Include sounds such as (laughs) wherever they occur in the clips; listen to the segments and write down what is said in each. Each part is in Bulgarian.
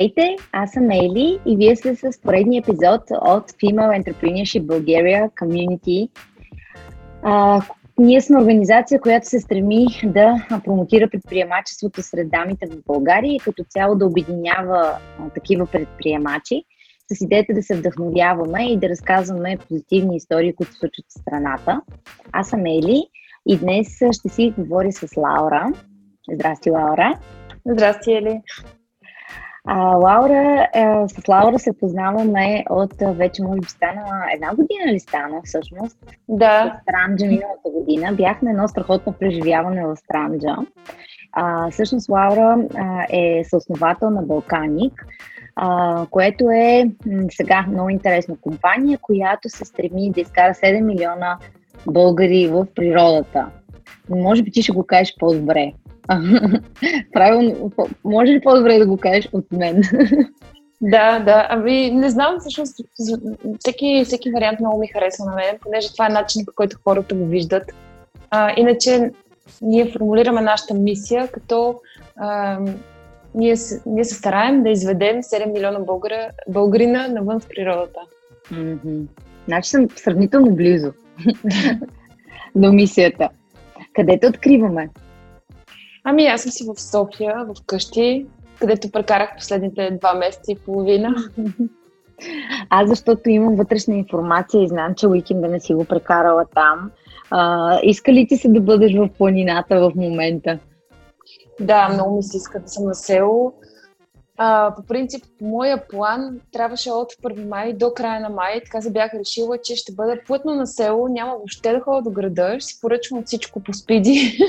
Здравейте, аз съм Ели и вие сте с поредния епизод от Female Entrepreneurship Bulgaria Community. А, ние сме организация, която се стреми да промотира предприемачеството сред дамите в България и като цяло да обединява такива предприемачи с идеята да се вдъхновяваме и да разказваме позитивни истории, които се случват в страната. Аз съм Ели и днес ще си говоря с Лаура. Здрасти, Лаура! Здрасти, Ели! А, Лаура, е, с Лаура се познаваме от вече, може би, стана една година ли стана всъщност? Да. В Странджа миналата година. Бях на едно страхотно преживяване в Странджа. А, всъщност Лаура а, е съосновател на Балканик, а, което е м- сега много интересна компания, която се стреми да изкара 7 милиона българи в природата. Може би ти ще го кажеш по-добре. (laughs) Правилно, може ли по-добре да го кажеш от мен? (laughs) Да, да. Ами, не знам, всъщност, всеки, всеки вариант много ми харесва на мен, понеже това е начин, по който хората го виждат. А, иначе, ние формулираме нашата мисия, като а, ние, ние се стараем да изведем 7 милиона българа, българина навън в природата. Mm-hmm. Значи съм сравнително близо (laughs) до мисията. Къде те откриваме? Ами аз съм си в София, в къщи, където прекарах последните два месеца и половина. (laughs) Аз защото имам вътрешна информация и знам, че уикенда не си го прекарала там. А, иска ли ти се да бъдеш в планината в момента? Да, много ми се иска да съм на село. А, по принцип, моя план трябваше от 1 май до края на май, така се бях решила, че ще бъда плътно на село, няма въобще да ходя до града, ще си поръчвам всичко по спиди. (laughs)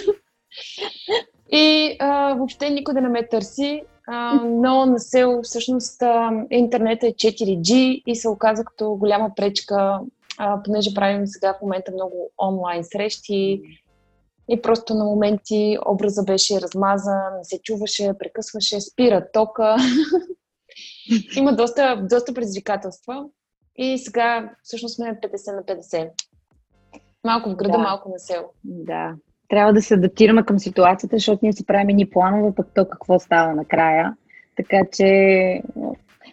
И а, въобще никой да не ме търси, а, но на село всъщност а, интернета е 4G и се оказа като голяма пречка, а, понеже правим сега в момента много онлайн срещи и просто на моменти образа беше размазан, не се чуваше, прекъсваше, спира тока. (laughs) Има доста, доста предизвикателства и сега всъщност сме 50 на 50. Малко в града, да. малко на село. Да, трябва да се адаптираме към ситуацията, защото ние си правим ни планове, пък то какво става накрая. Така че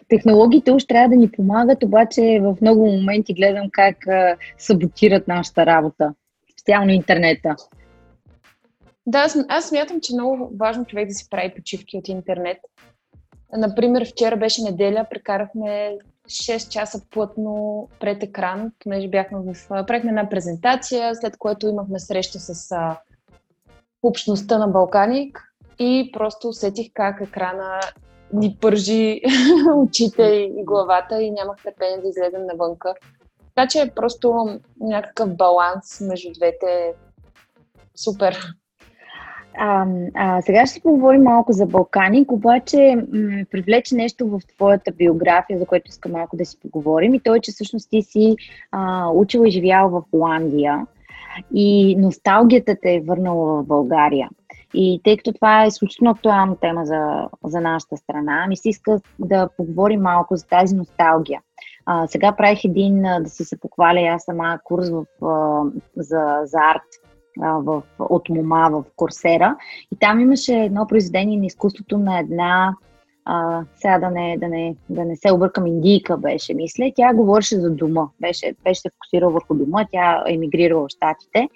технологиите уж трябва да ни помагат, обаче в много моменти гледам как а, саботират нашата работа. Специално интернета. Да, аз, аз смятам, че е много важно човек да си прави почивки от интернет. Например, вчера беше неделя, прекарахме 6 часа плътно пред екран, понеже бяхме в... Правихме една презентация, след което имахме среща с а, общността на Балканик и просто усетих как екрана ни пържи (laughs) очите и главата и нямах търпение да излезем навънка. Така че е просто някакъв баланс между двете. Супер. А, а, сега ще поговорим малко за Балканик, обаче м- привлече нещо в твоята биография, за което искам малко да си поговорим и то е, че всъщност ти си а, учила и живяла в Холандия и носталгията те е върнала в България. И тъй като това е изключително актуална тема за, за нашата страна, ми се иска да поговорим малко за тази носталгия. А, сега правих един, да си се похваля, аз сама курс в, за, за арт в, от Мома в Корсера. И там имаше едно произведение на изкуството на една а, сега да не, да, не, да не се объркам, индийка беше, мисля. Тя говореше за дома. Беше, беше се фокусирала върху дома. Тя емигрирала в Штатите.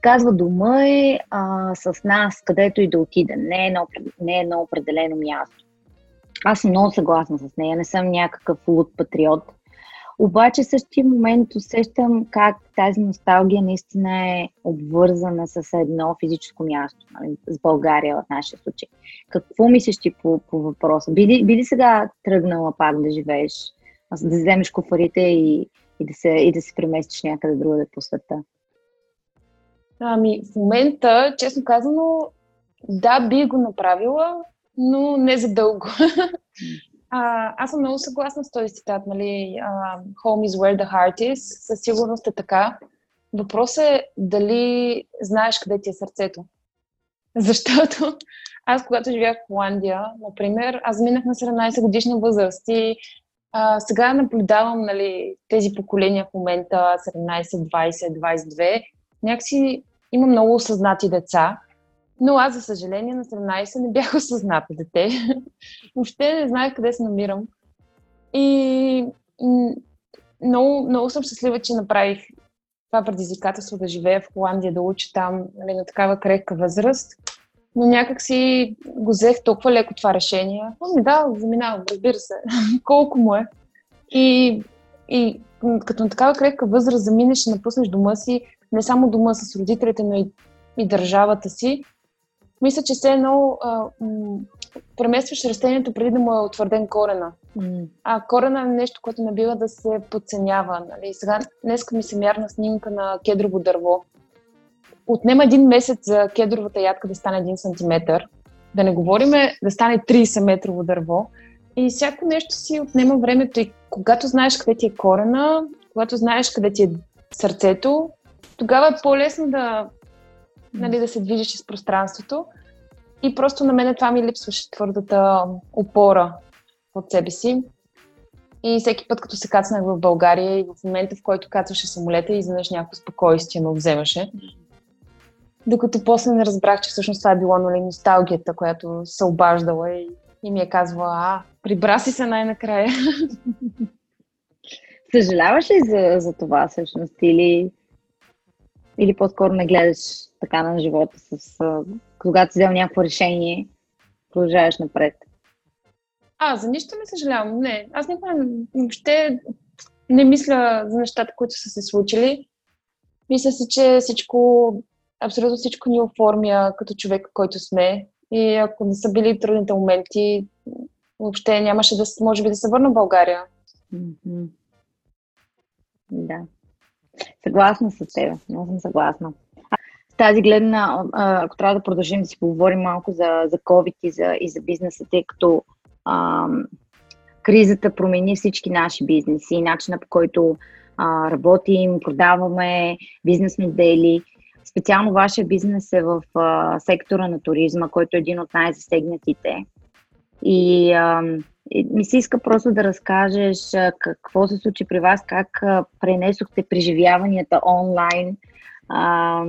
Казва, дома е а, с нас, където и да отида. Не е, на, не е на определено място. Аз съм много съгласна с нея. Не съм някакъв луд патриот. Обаче в същия момент усещам как тази носталгия наистина е обвързана с едно физическо място, нали, с България в нашия случай. Какво мислиш ти по, по въпроса? Би ли, би ли сега тръгнала пак да живееш, да вземеш кофарите и, и, да се, и да се преместиш някъде другаде по света? Ами, в момента, честно казано, да, би го направила, но не за дълго. (laughs) А, аз съм много съгласна с този цитат, нали? Uh, Home is where the heart is. Със сигурност е така. Въпросът е дали знаеш къде ти е сърцето. (laughs) Защото аз, когато живях в Холандия, например, аз минах на 17 годишна възраст и а, сега наблюдавам нали, тези поколения в момента 17, 20, 22. Някакси има много осъзнати деца, Но аз, за съжаление, на 17 не бях (laughs) осъзната дете. Въобще не знаех къде се намирам. И много, много съм щастлива, че направих това предизвикателство да живея в Холандия, да уча там нали, на такава крехка възраст. Но някак си го взех толкова леко това решение. Ами да, заминавам, разбира се. (laughs) Колко му е. И, и като на такава крехка възраст заминеш и напуснеш дома си, не само дома с родителите, но и, и държавата си, мисля, че все едно а, м- преместваш растението преди да му е утвърден корена. Mm. А корена е нещо, което не бива да се подценява. Нали? Сега, днеска ми се мярна снимка на кедрово дърво. Отнема един месец за кедровата ядка да стане 1 см. Да не говориме да стане 30 метрово дърво. И всяко нещо си отнема времето. И когато знаеш къде ти е корена, когато знаеш къде ти е сърцето, тогава е по-лесно да, нали, да се движиш из пространството. И просто на мен това ми липсваше твърдата опора от себе си. И всеки път, като се кацнах в България и в момента, в който кацваше самолета, изведнъж някакво спокойствие ме вземаше. Докато после не разбрах, че всъщност това е било нали, носталгията, която се обаждала и, и ми е казвала, а, прибра си се най-накрая. (laughs) Съжаляваш ли за, за това всъщност или, или по-скоро не гледаш така на живота с когато си взел някакво решение, продължаваш напред? А, за нищо не съжалявам. Не, аз никога въобще не мисля за нещата, които са се случили. Мисля си, че всичко, абсолютно всичко ни оформя като човек, който сме. И ако не са били трудните моменти, въобще нямаше да, може би, да се върна в България. Mm-hmm. Да. Съгласна с теб. Много съм съгласна тази гледна, ако трябва да продължим да си поговорим малко за, за COVID и за, и за бизнеса, тъй като а, кризата промени всички наши бизнеси, начина по който а, работим, продаваме, бизнес модели. Специално вашия бизнес е в а, сектора на туризма, който е един от най-засегнатите. И а, ми се иска просто да разкажеш какво се случи при вас, как пренесохте преживяванията онлайн – а,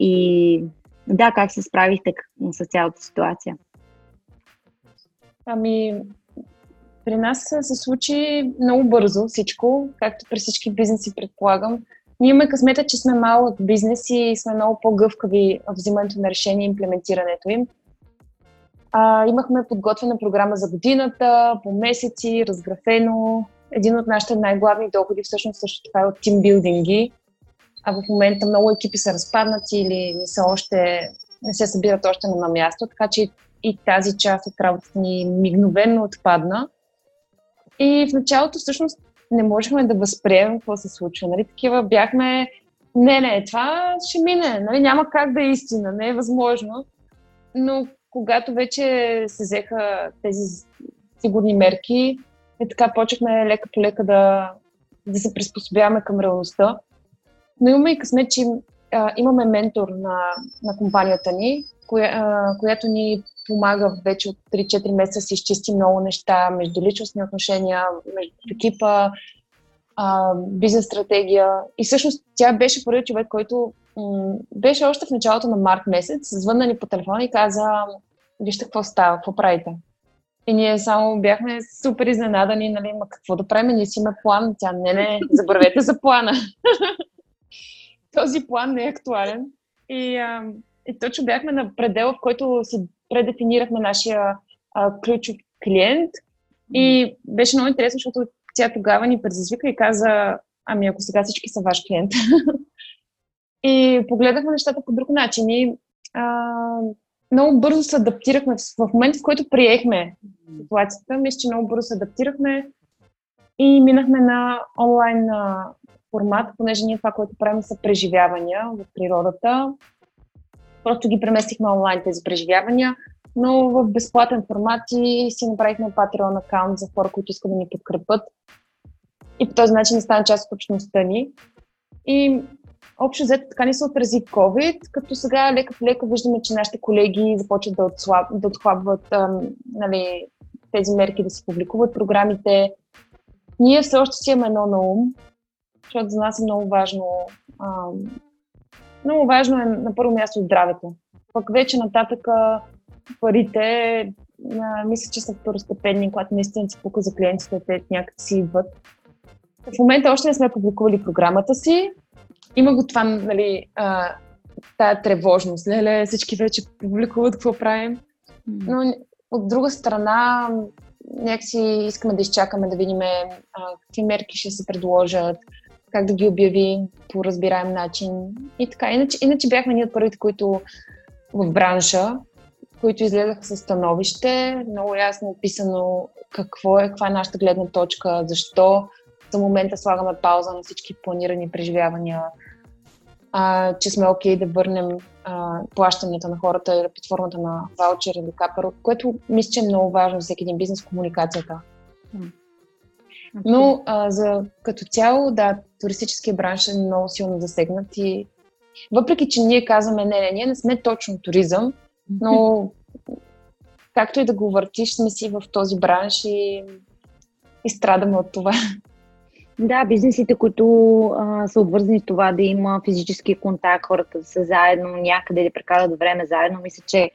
и да, как се справихте с цялата ситуация? Ами, при нас се случи много бързо всичко, както при всички бизнеси предполагам. Ние имаме късмета, че сме малък бизнес и сме много по-гъвкави в взимането на решение и имплементирането им. А, имахме подготвена програма за годината, по месеци, разграфено. Един от нашите най-главни доходи всъщност също така е от тимбилдинги, а в момента много екипи са разпаднати или не са още, не се събират още на едно място, така че и тази част от работата ни мигновенно отпадна. И в началото всъщност не можехме да възприемем какво се случва. Нали? Такива бяхме, не, не, това ще мине, нали? няма как да е истина, не е възможно. Но когато вече се взеха тези сигурни мерки, и така почехме лека по лека да, да се приспособяваме към реалността. Но имаме и късмет, че а, имаме ментор на, на компанията ни, коя, а, която ни помага вече от 3-4 месеца си изчисти много неща, между личностни отношения, между екипа, а, бизнес стратегия. И всъщност тя беше първият човек, който м- беше още в началото на март месец, звънна ни по телефона и каза, вижте какво става, какво правите. И ние само бяхме супер изненадани, нали, ма какво да правим, ние си имаме план. Тя, не, не, забравете за плана. (laughs) този план не е актуален. И, а, и точно бяхме на предела, в който си предефинирахме нашия а, ключов клиент. И беше много интересно, защото тя тогава ни предизвика и каза, ами ако сега всички са ваш клиент. (laughs) и погледнахме нещата по друг начин. И а, много бързо се адаптирахме. В момента, в който приехме ситуацията, мисля, че много бързо се адаптирахме и минахме на онлайн формат, понеже ние това, което правим са преживявания в природата. Просто ги преместихме онлайн тези преживявания, но в безплатен формат и си направихме Patreon аккаунт за хора, които искат да ни подкрепят. И по този начин стана част от общността ни. И общо взето така ни се отрази COVID, като сега лека по лека виждаме, че нашите колеги започват да, отслаб, да отхлабват ам, нали, тези мерки, да се публикуват програмите. Ние все още си имаме едно на ум, защото за нас е много важно. А, много важно е на първо място здравето. пък вече нататък парите а, мисля, че са второстепенни, когато наистина си пука за клиентите, те някак си идват. В момента още не сме публикували програмата си. Има го това, нали, а, тая тревожност. Леле, всички вече публикуват какво правим. Но от друга страна, някакси искаме да изчакаме да видим какви мерки ще се предложат, как да ги обяви по разбираем начин и така. Иначе, иначе бяхме ние от първите, които в бранша, които излезаха със становище, много ясно описано какво е, каква е нашата гледна точка, защо за момента слагаме пауза на всички планирани преживявания, а, че сме окей okay да върнем а, плащанията на хората или под формата на ваучер или капър, което мисля, че е много важно за всеки един бизнес комуникацията. Но а, за, като цяло, да, туристическия бранш е много силно засегнат и въпреки, че ние казваме, не, не, ние не сме точно туризъм, но (laughs) както и да го въртиш, сме си в този бранш и, и страдаме от това. Да, бизнесите, които а, са обвързани с това да има физически контакт, хората да са заедно някъде да прекарат време заедно, мисля, че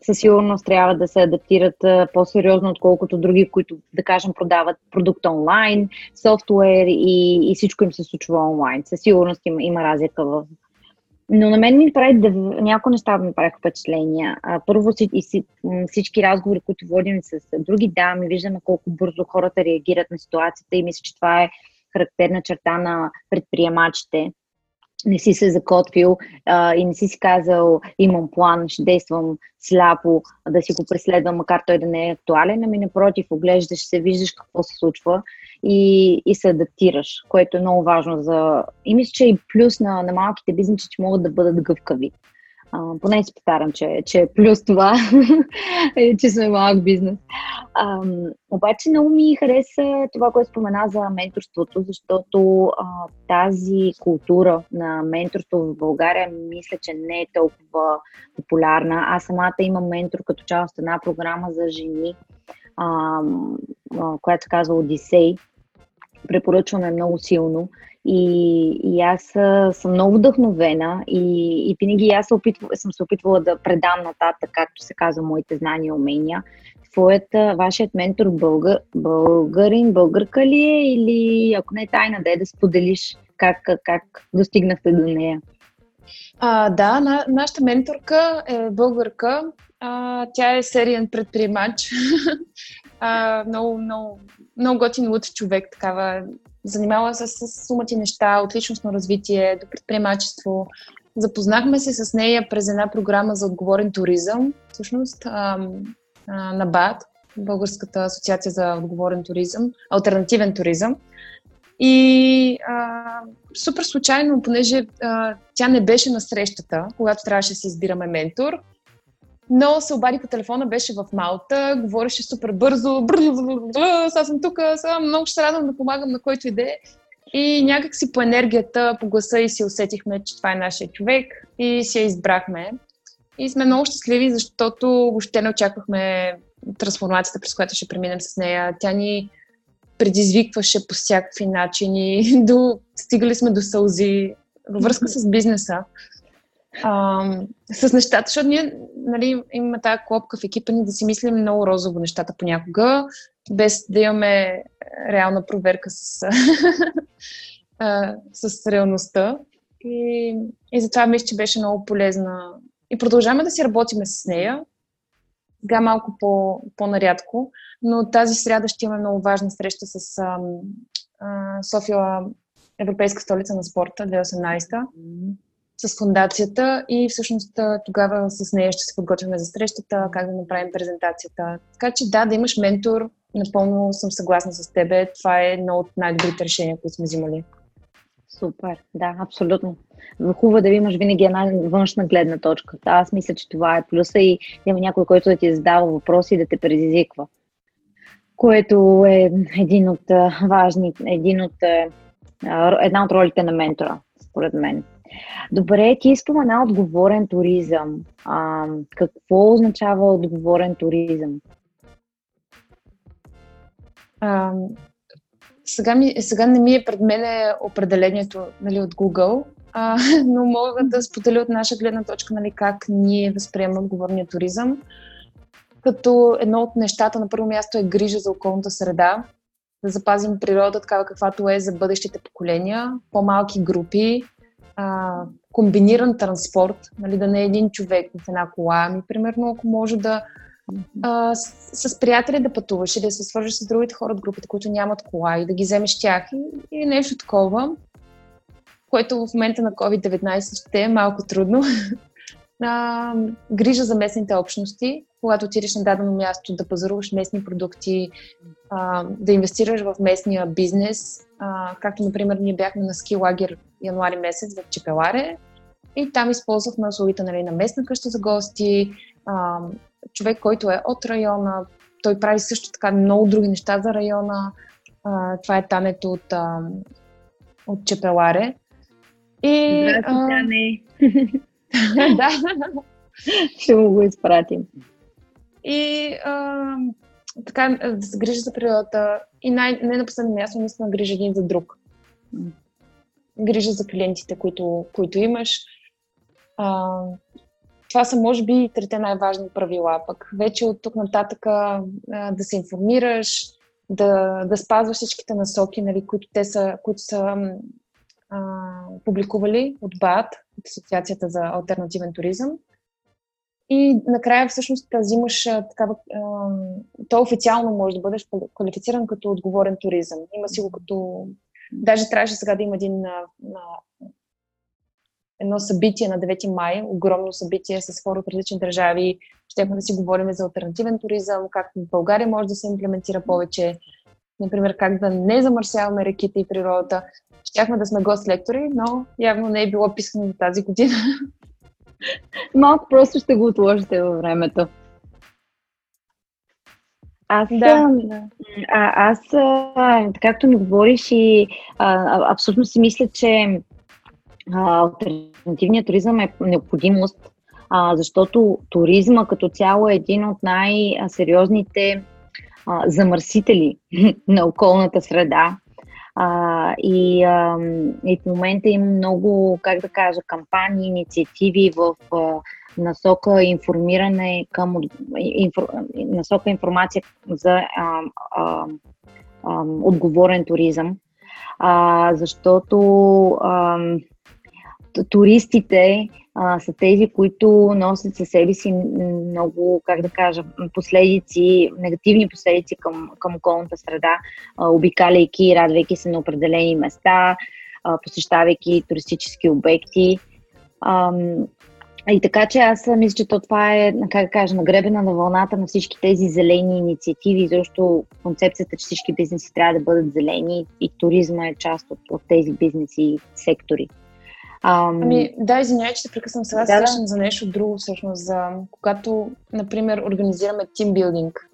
със сигурност трябва да се адаптират а, по-сериозно, отколкото други, които, да кажем, продават продукт онлайн, софтуер и, и всичко им се случва онлайн. Със сигурност има, има разлика в. Но на мен ми прави да, някои неща ми правят впечатления. А, първо всички разговори, които водим с други дами, виждаме колко бързо хората реагират на ситуацията и мисля, че това е характерна черта на предприемачите. Не си се закотвил а, и не си си казал, имам план, ще действам сляпо, да си го преследвам, макар той да не е актуален, ами напротив, оглеждаш се, виждаш какво се случва и, и се адаптираш, което е много важно за... И мисля, че и плюс на, на малките бизнеси, че могат да бъдат гъвкави. А, поне си повтарям, че, че е плюс това, (laughs) че сме малък бизнес. А, обаче много ми хареса това, което спомена за менторството, защото а, тази култура на менторство в България мисля, че не е толкова популярна. Аз самата имам ментор като част от една програма за жени, а, която казва Одисей. Препоръчваме много силно. И, и аз съм много вдъхновена и, и винаги аз съм се опитвала да предам нататък, както се казва, моите знания и умения. Твоят, вашият ментор българ, българин, българка ли е или ако не е тайна, да е да споделиш как, как достигнахте до нея? А, да, на, нашата менторка е българка. А, тя е сериен предприемач. (laughs) а, много, много, много готин луд човек, такава занимава се с сумати неща, от личностно развитие до предприемачество. Запознахме се с нея през една програма за отговорен туризъм, всъщност на БАД, Българската асоциация за отговорен туризъм, альтернативен туризъм. И а, супер случайно, понеже а, тя не беше на срещата, когато трябваше да си избираме ментор, но се обади по телефона, беше в Малта, говореше супер бързо, (laughs) сега съм тук, сега много ще радвам да помагам на който иде. И някак си по енергията, по гласа и си усетихме, че това е нашия човек и си я избрахме. И сме много щастливи, защото въобще не очаквахме трансформацията, през която ще преминем с нея. Тя ни предизвикваше по всякакви начини. (laughs) До, стигали сме до сълзи във връзка с бизнеса а, с нещата, защото ние нали, имаме тази клопка в екипа ни да си мислим много розово нещата понякога, без да имаме реална проверка с, (laughs) а, с реалността. И, и затова мисля, че беше много полезна. И продължаваме да си работиме с нея. Сега малко по, по-нарядко, но тази сряда ще имаме много важна среща с а, а, София Европейска столица на спорта 2018 с фундацията и всъщност тогава с нея ще се подготвяме за срещата, как да направим презентацията. Така че да, да имаш ментор, напълно съм съгласна с тебе. Това е едно от най-добрите решения, които сме взимали. Супер, да, абсолютно. Хубаво да имаш винаги една външна гледна точка. Аз мисля, че това е плюса и има някой, който да ти задава въпроси и да те предизвиква. Което е един от важни, един от, една от ролите на ментора, според мен. Добре, ти спомена отговорен туризъм. А, какво означава отговорен туризъм? А, сега, ми, сега не ми е пред мен определението нали, от Google, а, (laughs) но мога да споделя от наша гледна точка нали, как ние възприемаме отговорния туризъм. Като едно от нещата на първо място е грижа за околната среда, да запазим природа такава каквато е за бъдещите поколения, по-малки групи, а, комбиниран транспорт, нали, да не е един човек в една кола, ами примерно ако може да а, с, с приятели да пътуваш и да се свържеш с другите хора от групата, които нямат кола и да ги вземеш тях или нещо такова, което в момента на COVID-19 ще е малко трудно. (laughs) а, грижа за местните общности, когато отидеш на дадено място да пазаруваш местни продукти, а, да инвестираш в местния бизнес, а, както например ние бяхме на ски лагер януари месец в Чепеларе и там използвахме услугите нали, на местна къща за гости, а, човек, който е от района, той прави също така много други неща за района. А, това е тането от, а, от Чепеларе. И, Здрасти, а... (laughs) да. (laughs) Ще му го изпратим. И а, така, да се грижа за природата. И най- не на последно място, наистина грижа един за друг. Грижа за клиентите, които, които имаш. А, това са, може би, трите най-важни правила. Пък вече от тук нататък а, да се информираш, да, да спазваш всичките насоки, нали, които те са, които са а, публикували от БАТ, от Асоциацията за альтернативен туризъм. И накрая всъщност взимаш такава... то официално може да бъдеш квалифициран като отговорен туризъм. Има си го като... Даже трябваше сега да има един на едно събитие на 9 май, огромно събитие с хора от различни държави. Щехме да си говорим за альтернативен туризъм, как в България може да се имплементира повече, например, как да не замърсяваме реките и природата. Щяхме да сме гост-лектори, но явно не е било писано за тази година. (laughs) Малко просто ще го отложите във времето. Аз, да, да. А, аз, а, както ми говориш, и а, абсолютно си мисля, че альтернативният туризъм е необходимост, а, защото туризма като цяло е един от най-сериозните а, замърсители (laughs) на околната среда. А, и, а, и в момента има много, как да кажа, кампании, инициативи в а, насока информиране към инфор, насока информация за а, а, а, отговорен туризъм. А, защото а, туристите а, са тези, които носят със себе си много, как да кажа, последици, негативни последици към, към околната среда, а, обикаляйки и радвайки се на определени места, а, посещавайки туристически обекти. А, и така че аз мисля, че то това е, как да кажа, нагребена на вълната на всички тези зелени инициативи, защото концепцията, че всички бизнеси трябва да бъдат зелени и туризма е част от, от тези бизнеси сектори. Ам... Ами, да, извинявай, че те прекъсвам сега. Да, да. за нещо друго, всъщност, за когато, например, организираме тимбилдинг.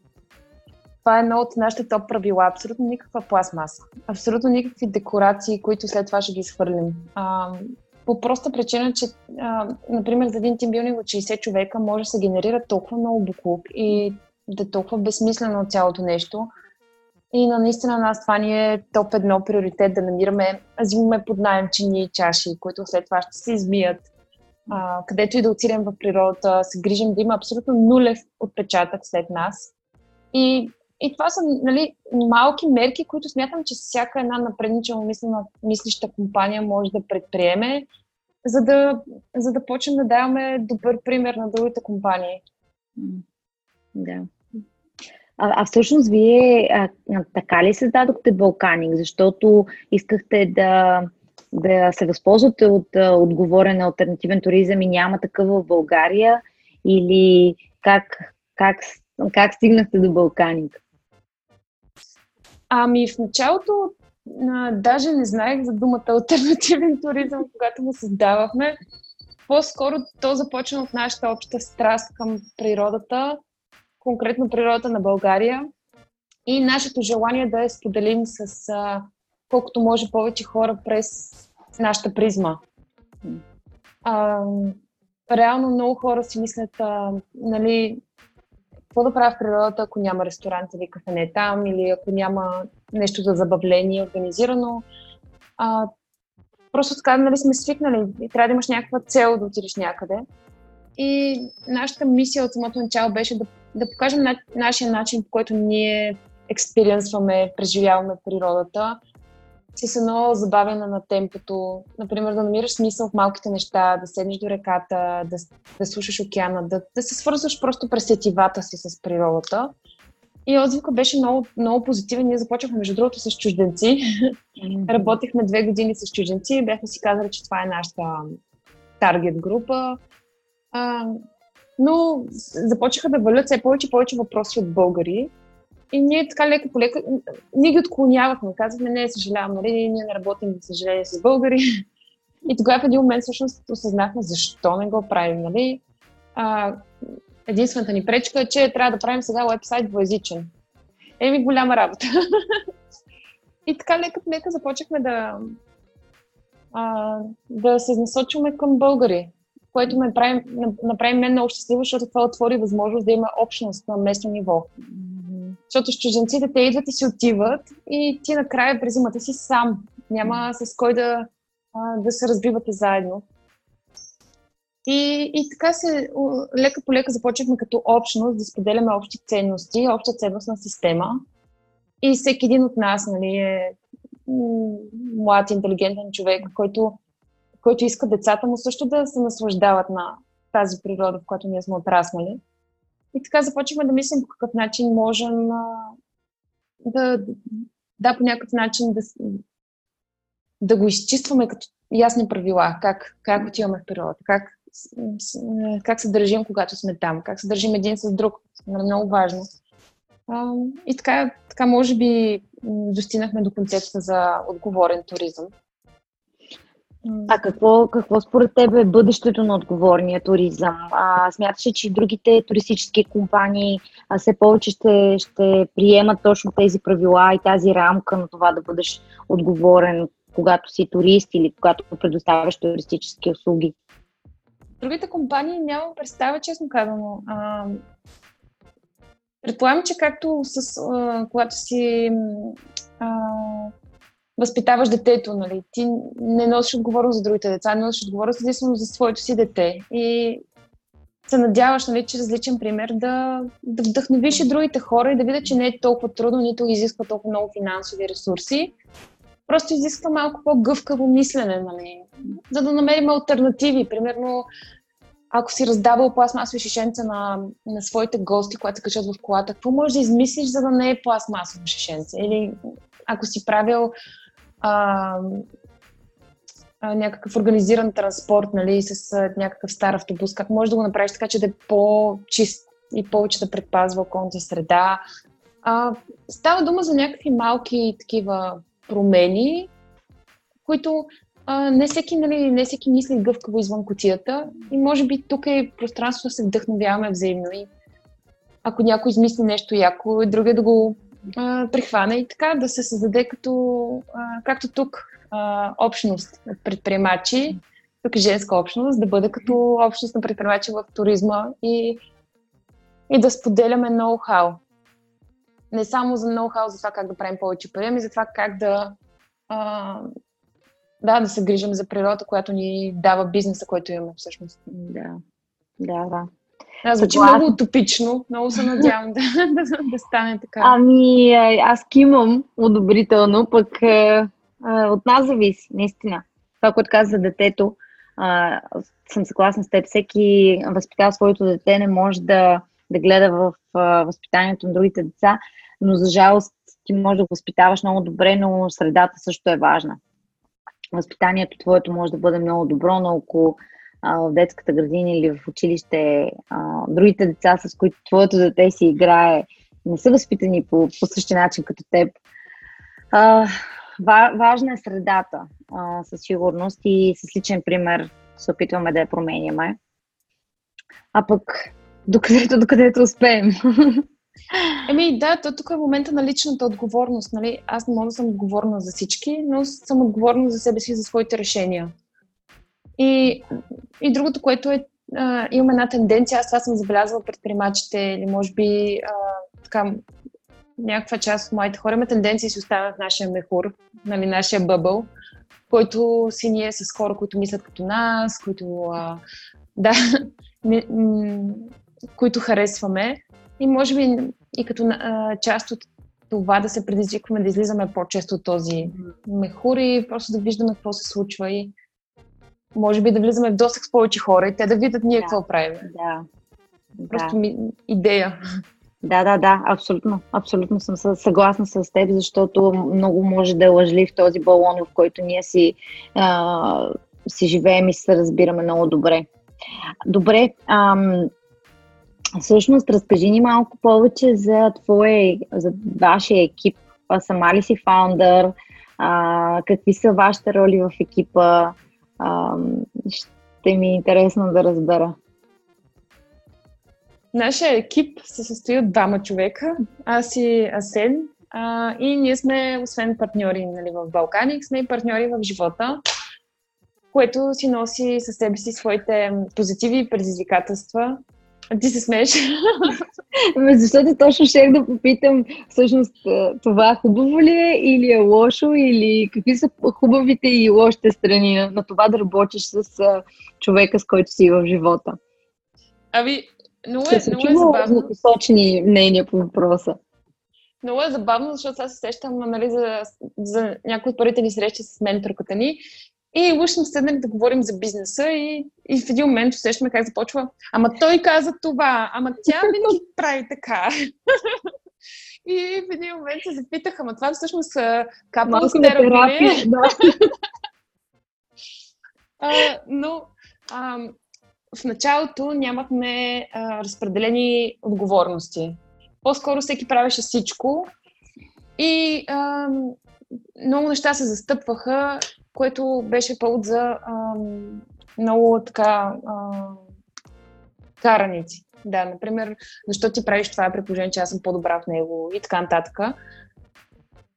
Това е едно от нашите топ правила. Абсолютно никаква пластмаса. Абсолютно никакви декорации, които след това ще ги свърлим. А, по проста причина, че, а, например, за един тимбилдинг от 60 човека може да се генерира толкова много буклук и да е толкова безсмислено цялото нещо, и на наистина нас това ни е топ едно приоритет да намираме, взимаме под найем чини и чаши, които след това ще се измият. А, където и да отидем в природата, се грижим да има абсолютно нулев отпечатък след нас. И, и това са нали, малки мерки, които смятам, че всяка една напредничено мислища компания може да предприеме, за да, за да почнем да даваме добър пример на другите компании. Да. А, а всъщност вие а, така ли създадохте Балканик? Защото искахте да, да се възползвате от отговорен альтернативен туризъм и няма такъв в България? Или как, как, как стигнахте до Балканик? Ами в началото а, даже не знаех за думата альтернативен туризъм, когато го създавахме. По-скоро то започна от нашата обща страст към природата конкретно природата на България и нашето желание да я споделим с а, колкото може повече хора през нашата призма. А, реално много хора си мислят, а, нали, какво да правя в природата, ако няма ресторант или кафене там, или ако няма нещо за забавление организирано. А, Просто така, нали, сме свикнали и трябва да имаш някаква цел да отидеш някъде. И нашата мисия от самото начало беше да, да покажем на, нашия начин, по който ние експириенсваме, преживяваме природата, с едно забавяне на темпото. Например, да намираш смисъл в малките неща, да седнеш до реката, да, да слушаш океана, да, да се свързваш просто през сетивата си с природата. И отзвука беше много, много позитивен. Ние започнахме, между другото, с чужденци. Mm-hmm. Работихме две години с чужденци. Бяхме си казали, че това е нашата таргет група. А, но започнаха да валят все повече и повече въпроси от българи. И ние така леко по леко, ние ги отклонявахме. Казахме, не, съжалявам, нали, ние не работим, за съжаление, с българи. (laughs) И тогава в един момент всъщност осъзнахме защо не го правим. Нали? А, единствената ни пречка е, че трябва да правим сега вебсайт двоязичен. Еми, голяма работа. (laughs) и така лека по лека започнахме да, а, да се насочваме към българи, което ме прави, направи мен много щастливо, защото това отвори възможност да има общност на местно ниво. Защото с чужденците те идват и си отиват и ти накрая през зимата си сам. Няма с кой да, да се разбивате заедно. И, и така се лека по лека започнахме като общност да споделяме общи ценности, обща ценностна система. И всеки един от нас нали, е млад, интелигентен човек, който, който иска децата му също да се наслаждават на тази природа, в която ние сме отраснали. И така започваме да мислим по какъв начин можем да, да по някакъв начин да, да го изчистваме като ясни правила, как, как отиваме в природата, как, как се държим, когато сме там, как се държим един с друг. Много важно. И така, така може би достигнахме до концепцията за отговорен туризъм. А какво, какво според теб е бъдещето на отговорния туризъм? А, смяташ ли, че другите туристически компании а, все повече ще, ще приемат точно тези правила и тази рамка на това да бъдеш отговорен, когато си турист или когато предоставяш туристически услуги? Другите компании нямам представа, честно казано. А, предполагам, че както с, а, когато си а, възпитаваш детето, нали? Ти не носиш отговорност за другите деца, не носиш отговорност единствено за своето си дете. И се надяваш, нали, че различен пример да, да вдъхновиш и другите хора и да видят, че не е толкова трудно, нито изисква толкова много финансови ресурси. Просто изисква малко по-гъвкаво мислене, нали? за да намерим альтернативи. Примерно, ако си раздавал пластмасови шишенца на, на своите гости, когато се качат в колата, какво можеш да измислиш, за да не е пластмасово шишенце? Или ако си правил а, а, някакъв организиран транспорт, нали, с а, някакъв стар автобус, как можеш да го направиш така, че да е по-чист и повече да предпазва околната среда. А, става дума за някакви малки такива промени, които а, не, всеки, нали, не всеки мисли гъвкаво извън котията и може би тук е пространство да се вдъхновяваме взаимно и ако някой измисли нещо яко, другия да го а, прихване и така да се създаде като, а, както тук, а, общност от предприемачи, тук е женска общност, да бъде като общност на предприемачи в туризма и, и да споделяме ноу-хау. Не само за ноу-хау, за това как да правим повече пари, ами за това как да, а, да, да се грижим за природа, която ни дава бизнеса, който имаме всъщност. Да, да, да. Да, звучи Съгласна. много утопично. Много се надявам да, (laughs) да, да стане така. Ами, аз кимам одобрително, пък а, от нас зависи, наистина. Това, което каза за детето, а, съм съгласна с теб. Всеки възпитава своето дете, не може да, да гледа в а, възпитанието на другите деца, но за жалост ти може да го възпитаваш много добре, но средата също е важна. Възпитанието твоето може да бъде много добро, но ако в детската градина или в училище, другите деца, с които твоето дете си играе, не са възпитани по, по същия начин като теб. Важна е средата, със сигурност и с личен пример се опитваме да я променяме. А пък докъдето, докъдето успеем. (laughs) Еми да, то тук е момента на личната отговорност. Нали? Аз не мога да съм отговорна за всички, но съм отговорна за себе си, за своите решения. И, и другото, което е, а, имам една тенденция, аз това съм забелязала предприемачите или може би а, така, някаква част от моите хора има тенденция си оставят нашия мехур, нали, нашия бъбъл. който си ние с хора, които мислят като нас, които, а, да, (laughs) които харесваме. И може би и като а, част от това да се предизвикваме да излизаме по-често от този мехур и просто да виждаме какво се случва и може би да влизаме в досък с повече хора и те да видят ние да. какво правим. Да. Просто да. ми, идея. Да, да, да, абсолютно. Абсолютно съм съгласна с теб, защото много може да е лъжлив този балон, в който ние си, а, си живеем и се разбираме много добре. Добре, ам, всъщност разкажи ни малко повече за твоя, за вашия екип. Сама ли си фаундър? А, какви са вашите роли в екипа? А, ще ми е интересно да разбера. Нашия екип се състои от двама човека, аз и Асен. А, и ние сме, освен партньори нали, в Балканик, сме и партньори в живота, което си носи със себе си своите позитиви и предизвикателства. А ти се смееш. (laughs) Ами, защото точно ще да попитам, всъщност това хубаво ли е или е лошо, или какви са хубавите и лошите страни на, на това да работиш с човека, с който си в живота? Ами, много е, много е забавно. посочни мнения по въпроса. Много е забавно, защото аз се сещам нали, за, за някои от първите ни срещи с менторката ни и уж сме седнали да говорим за бизнеса и, и в един момент усещаме как започва. Ама той каза това, ама тя винаги прави така. (laughs) и в един момент се запитах, ама това всъщност капало с терапия. Да. (laughs) а, но а, в началото нямахме а, разпределени отговорности. По-скоро всеки правеше всичко и а, много неща се застъпваха, което беше повод за а, много така а, караници. Да, например, защо ти правиш това при положение, че аз съм по-добра в него и така нататък.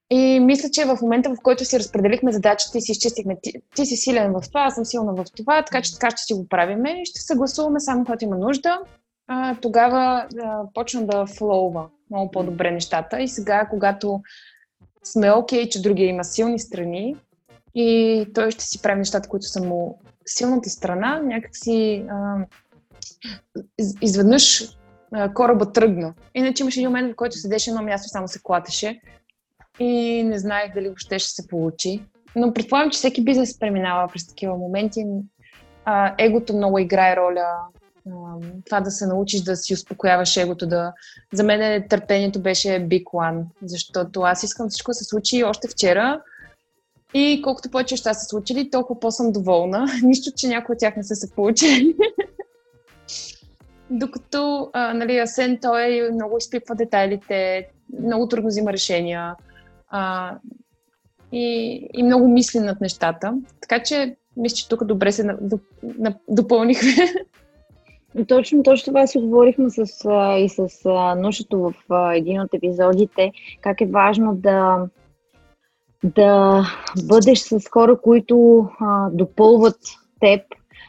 И мисля, че в момента, в който си разпределихме задачите и си изчистихме, ти, ти си силен в това, аз съм силна в това, така че така ще си го правиме и ще съгласуваме само когато има нужда. А, тогава а, почна да флоува много по-добре нещата. И сега, когато сме окей, okay, че другия има силни страни и той ще си прави нещата, които са му силната страна, някакси а, изведнъж а, кораба тръгна. Иначе имаше един момент, в който седеше едно място и само се клатеше и не знаех дали въобще ще се получи. Но предполагам, че всеки бизнес преминава през такива моменти. А, егото много играе роля. А, това да се научиш да си успокояваш егото. Да... За мен търпението беше big one, защото аз искам всичко да се случи още вчера. И колкото повече неща са случили, толкова по-съм доволна. (laughs) Нищо, че някои от тях не са се получили. (laughs) Докато а, нали, Асен, той много изпипва детайлите, много трудно взима решения а, и, и много мисли над нещата. Така че, мисля, че тук добре се допълнихме. Точно, точно това си говорихме с, и с Нушето в един от епизодите, как е важно да, да бъдеш с хора, които а, допълват теб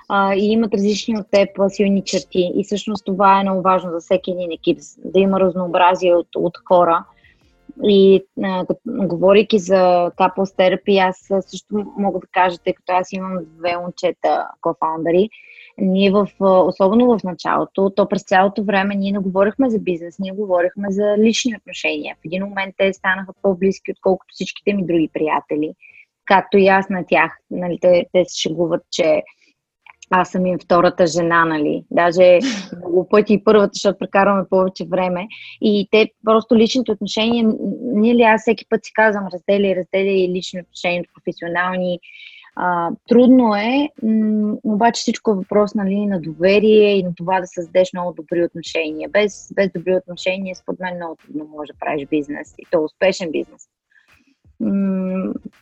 а, и имат различни от теб силни черти. И всъщност това е много важно за всеки един екип, да има разнообразие от, от хора. И а, говорейки за couples therapy, аз също мога да кажа, тъй като аз имам две момчета кофаундъри, ние в, особено в началото, то през цялото време ние не говорихме за бизнес, ние говорихме за лични отношения. В един момент те станаха по-близки, отколкото всичките ми други приятели. Както и аз на тях. Нали, те, те се шегуват, че аз съм им втората жена, нали? Даже (laughs) много пъти и първата, защото прекарваме повече време. И те просто личните отношения, ние ли аз всеки път си казвам, разделя разделя и лични отношения, професионални. А, трудно е, м- обаче всичко е въпрос нали, на доверие и на това да създадеш много добри отношения. Без, без добри отношения, според мен, много трудно може да правиш бизнес и то успешен бизнес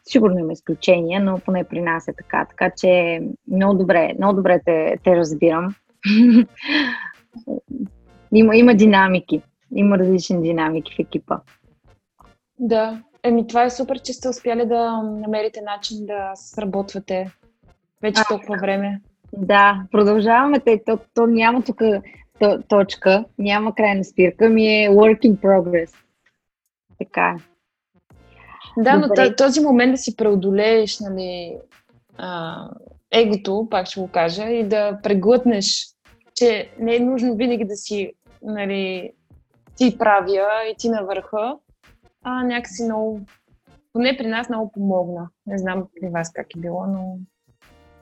сигурно има изключения, но поне при нас е така. Така че много добре, много добре те, те разбирам. (laughs) има, има динамики. Има различни динамики в екипа. Да. Еми, това е супер, че сте успяли да намерите начин да сработвате вече а, толкова време. Да, продължаваме. Те, то, то няма тук точка, няма крайна спирка, ми е work in progress. Така е. Да, Добре. но този момент да си преодолееш, нали, а, егото, пак ще го кажа, и да преглътнеш, че не е нужно винаги да си нали, ти правя и ти на върха, а някакси много, поне при нас много помогна. Не знам при вас как е било, но...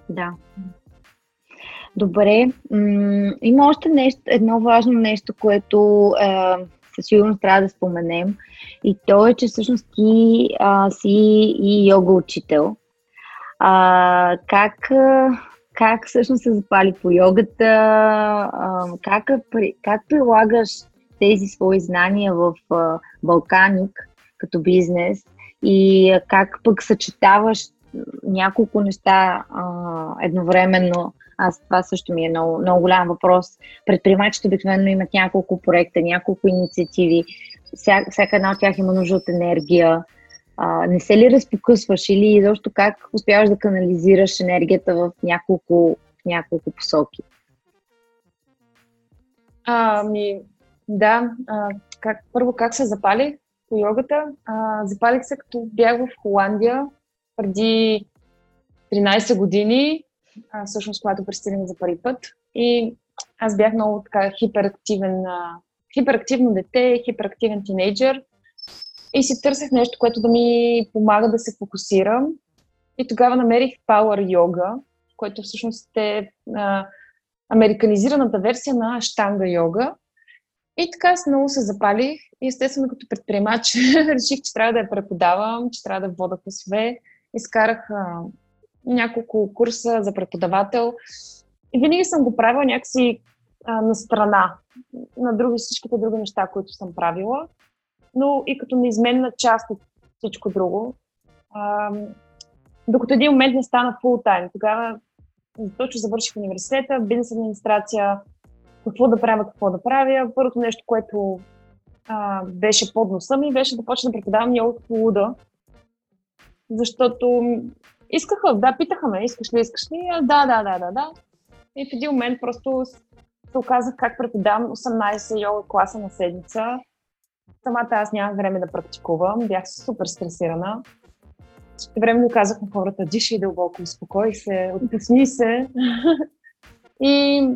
Да. Добре. М- има още нещо, едно важно нещо, което е, със сигурност трябва да споменем. И то е, че всъщност ти а, си и йога учител. А, как, как всъщност се запали по йогата? А, как, как прилагаш тези свои знания в а, Балканик като бизнес и как пък съчетаваш няколко неща а, едновременно. Аз това също ми е много, много голям въпрос. Предприемачите обикновено имат няколко проекта, няколко инициативи. Вся, всяка една от тях има нужда от енергия. А, не се ли разпокъсваш или защо как успяваш да канализираш енергията в няколко, няколко посоки? Ами, да. А, как, първо, как се запали по йогата? А, запалих се като бях в Холандия преди 13 години, а, всъщност, когато пристигнах за първи път. И аз бях много така хиперактивен, а, хиперактивно дете, хиперактивен тинейджър. И си търсех нещо, което да ми помага да се фокусирам. И тогава намерих Power Yoga, което всъщност е а, американизираната версия на штанга йога. И така аз много се запалих и естествено като предприемач (laughs) реших, че трябва да я преподавам, че трябва да вода класове. Изкарах а, няколко курса за преподавател и винаги съм го правила някакси а, на страна на други, всичките други неща, които съм правила, но и като неизменна част от всичко друго. А, докато един момент не стана фул тайм. Тогава точно завърших университета, бизнес администрация, какво да правя, какво да правя. Първото нещо, което а, беше под носа ми, беше да почна да преподавам йога по луда. Защото искаха, да, питаха ме, искаш ли, искаш ли? Да, да, да, да, да. И в един момент просто се оказах как преподавам 18 йога класа на седмица. Самата аз нямах време да практикувам, бях супер стресирана. Време ми казах на хората, дишай дълбоко, успокой се, отпусни се. (laughs) и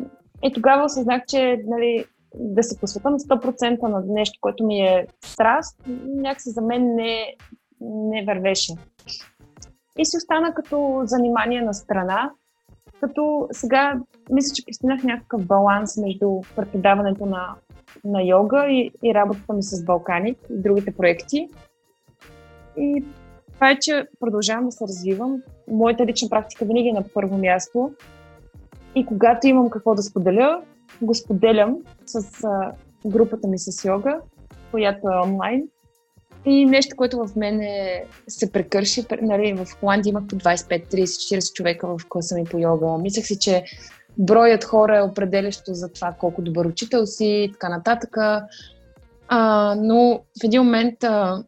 и тогава осъзнах, че нали, да се посветя на 100% на нещо, което ми е страст, някакси за мен не, не вървеше. И си остана като занимание на страна, като сега мисля, че постигнах някакъв баланс между преподаването на, на йога и, и работата ми с Балканик и другите проекти. И това е, че продължавам да се развивам. Моята лична практика винаги е на първо място. И когато имам какво да споделя, го споделям с а, групата ми с йога, която е онлайн. И нещо, което в мен е, се прекърши, нали, в Холандия имах по 25, 30, 40 човека в класа ми по йога. Мислех си, че броят хора е определящо за това колко добър учител си и така нататък. А, но в един момент а,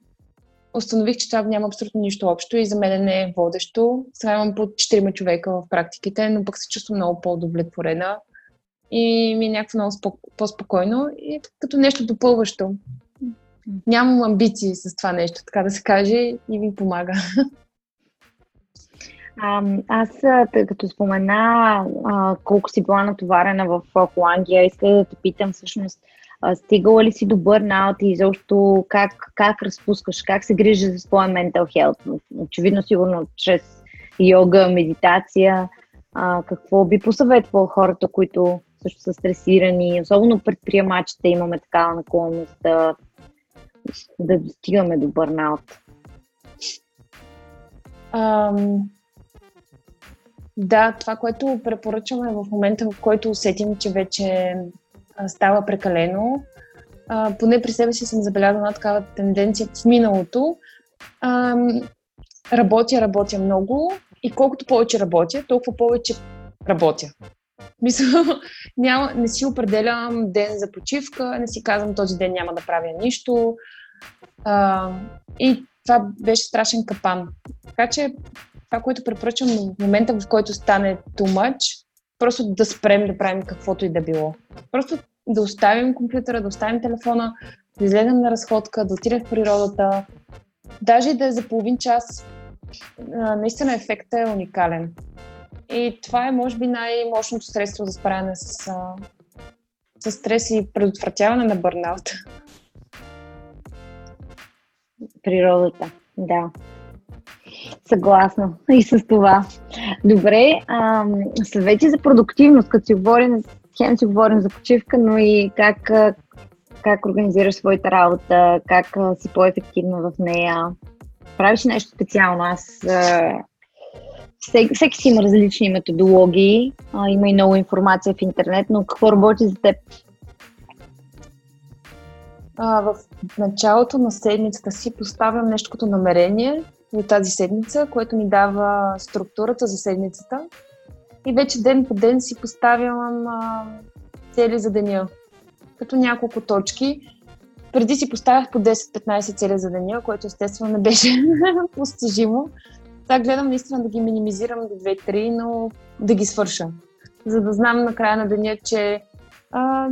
установих, че това няма абсолютно нищо общо и за мен не е водещо. Сега имам по 4 човека в практиките, но пък се чувствам много по-удовлетворена и ми е някакво много по-спокойно и като нещо допълващо. Нямам амбиции с това нещо, така да се каже, и ми помага. А, аз, тъй като спомена а, колко си била натоварена в Холандия, исках да те питам всъщност стигала ли си до бърнаут и изобщо как, как разпускаш, как се грижи за своя ментал health? Очевидно, сигурно, чрез йога, медитация. А, какво би посъветвал хората, които също са стресирани, особено предприемачите имаме такава наклонност да, да достигаме до бърнаут? Um, да, това, което препоръчваме в момента, в който усетим, че вече става прекалено. А, поне при себе си съм забелязала такава тенденция в миналото. А, работя, работя много и колкото повече работя, толкова повече работя. Мисля, (laughs) няма, не си определям ден за почивка, не си казвам този ден няма да правя нищо. А, и това беше страшен капан. Така че това, което препоръчвам в момента, в който стане too much, просто да спрем да правим каквото и да било. Просто да оставим компютъра, да оставим телефона, да излезем на разходка, да отидем в природата, даже да е за половин час, наистина ефектът е уникален. И това е, може би, най-мощното средство за справяне с, с стрес и предотвратяване на бърнаут. Природата, да. Съгласна и с това. Добре, а, съвети за продуктивност, като си говорим, хем си говорим за почивка, но и как, как организираш своята работа, как си по-ефективна в нея. Правиш нещо специално. Аз всеки, всеки си има различни методологии, а, има и много информация в интернет, но какво работи за теб? А, в началото на седмицата си поставям нещо като намерение за тази седмица, което ми дава структурата за седмицата. И вече ден по ден си поставям а, цели за деня, като няколко точки. Преди си поставях по 10-15 цели за деня, което естествено не беше (laughs) постижимо. Сега гледам наистина да ги минимизирам до 2-3, но да ги свърша. За да знам на края на деня, че а,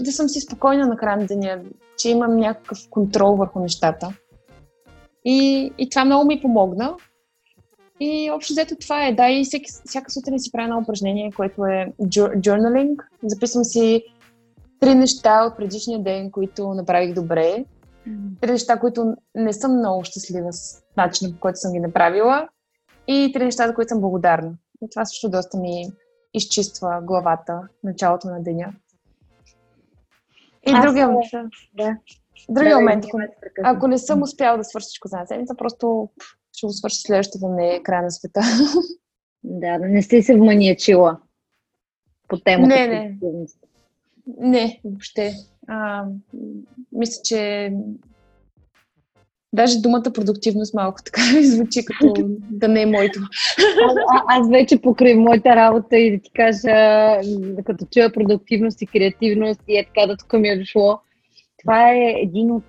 да съм си спокойна на края на деня, че имам някакъв контрол върху нещата. И, и това много ми помогна. И общо взето това е. Да, и всеки, всяка сутрин си правя едно упражнение, което е journaling. Записвам си три неща от предишния ден, които направих добре. Три неща, които не съм много щастлива с начина, по който съм ги направила. И три неща, за които съм благодарна. И това също доста ми изчиства главата началото на деня. И другия, да. Другия да, момент, ако, ако не съм успяла да свърша всичко за седмица, просто ще го свърша следващата не е края на света. (laughs) Да, да не сте се вманиячила по темата. Не, не. Не, въобще. А, мисля, че Даже думата продуктивност малко така (laughs) звучи като да не е моето. А, аз вече покрай моята работа и да ти кажа, като чуя продуктивност и креативност и е така да тук ми е дошло, това е един от,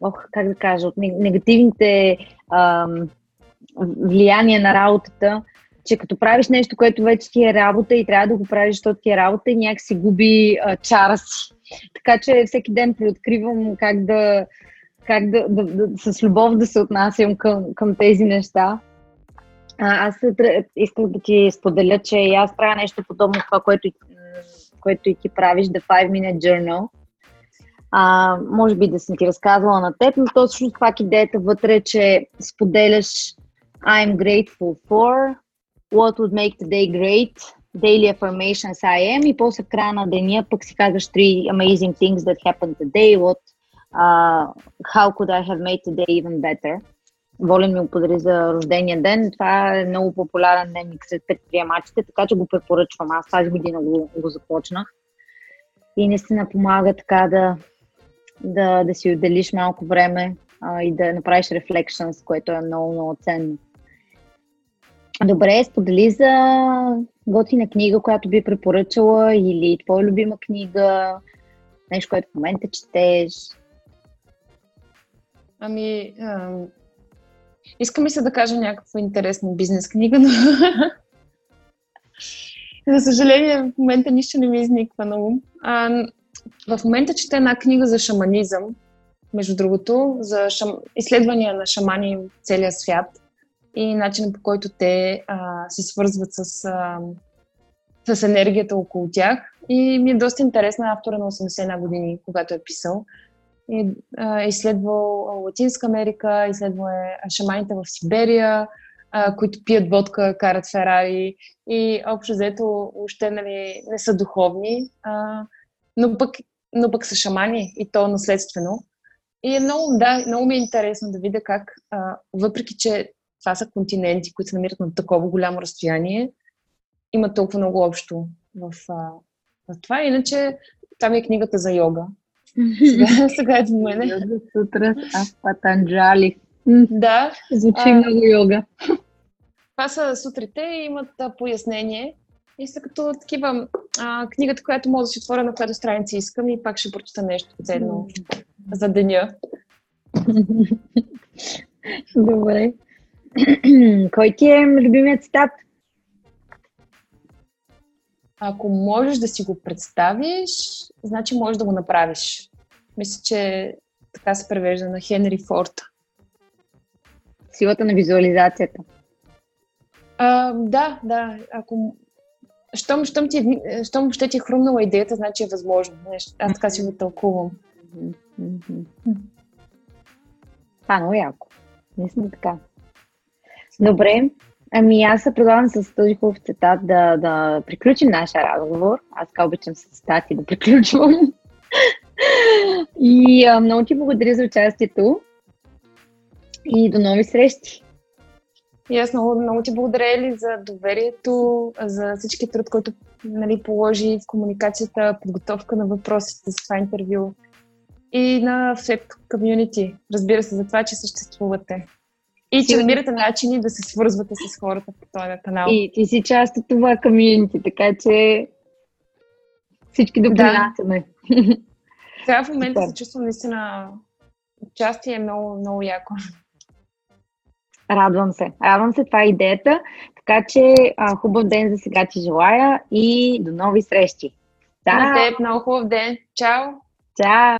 ох, как да кажа, от негативните ам, влияния на работата, че като правиш нещо, което вече ти е работа и трябва да го правиш, защото ти е работа и някак си губи а, чара си. Така че всеки ден преоткривам как да, как да, да, да, с любов да се отнасям към, към тези неща. А, аз исках да ти споделя, че аз правя нещо подобно това, което, което и ти правиш, The 5 Minute Journal. А, може би да съм ти разказвала на теб, но то всъщност пак идеята вътре, че споделяш I'm grateful for, what would make the day great, daily affirmations I am и после края на деня пък си казваш три amazing things that happened today, what uh, how could I have made today even better. Волен ми го подари за рождения ден. Това е много популярен дневник сред предприемачите, така че го препоръчвам. Аз тази година го, го започнах. И наистина помага така да, да, да си отделиш малко време а, и да направиш reflections, което е много, много ценно. Добре, сподели за готина книга, която би препоръчала или твоя любима книга, нещо, което в момента четеш. Ами, а, искам и се да кажа някаква интересна бизнес книга, но (laughs) за съжаление в момента нищо не ми изниква на ум. А, в момента чета една книга за шаманизъм, между другото, за шам... изследвания на шамани в целия свят и начинът по който те а, се свързват с, а, с енергията около тях. И ми е доста интересна автора на 81 години, когато е писал. Е, е изследвал Латинска Америка, изследвал е шаманите в Сиберия, които пият водка, карат Ферари. И общо взето още нали, не са духовни, но пък, но пък са шамани и то наследствено. И е много, да, много ми е интересно да видя как, въпреки че това са континенти, които се намират на такова голямо разстояние, има толкова много общо в, в това. Иначе там е книгата за йога, (laughs) сега, сега е до мене. Йога сутра с Патанджали. Да. Звучи а, много йога. Това са сутрите и имат а, пояснение. И са като такива а, книгата, която може да си отворя на която страница искам и пак ще прочита нещо ценно за деня. (laughs) Добре. (clears throat) Кой ти е любимият цитат? Ако можеш да си го представиш, значи можеш да го направиш. Мисля, че така се превежда на Хенри Форд. силата на визуализацията. А, да, да. Ако щом, щом, ти, щом ще ти е хрумнала идеята, значи е възможно. Аз така си го тълкувам. Това е много яко. Сме така. Добре, ами аз се предлагам с този хубав цитат да, да приключим нашия разговор. Аз така обичам с цитати да приключвам. И а, много ти благодаря за участието и до нови срещи. И аз много, много ти благодаря Ели за доверието, за всички труд, който нали, положи в комуникацията, подготовка на въпросите с това интервю и на Flip Community. Разбира се, за това, че съществувате. И че намирате начини да се свързвате с хората по този канал. И ти си част от това комьюнити, така че всички допринасяме. Да. Сега в момента се чувствам наистина участие е много, много яко. Радвам се. Радвам се, това е идеята. Така че а, хубав ден за сега ти желая и до нови срещи. Да. На теб много хубав ден. Чао! Чао!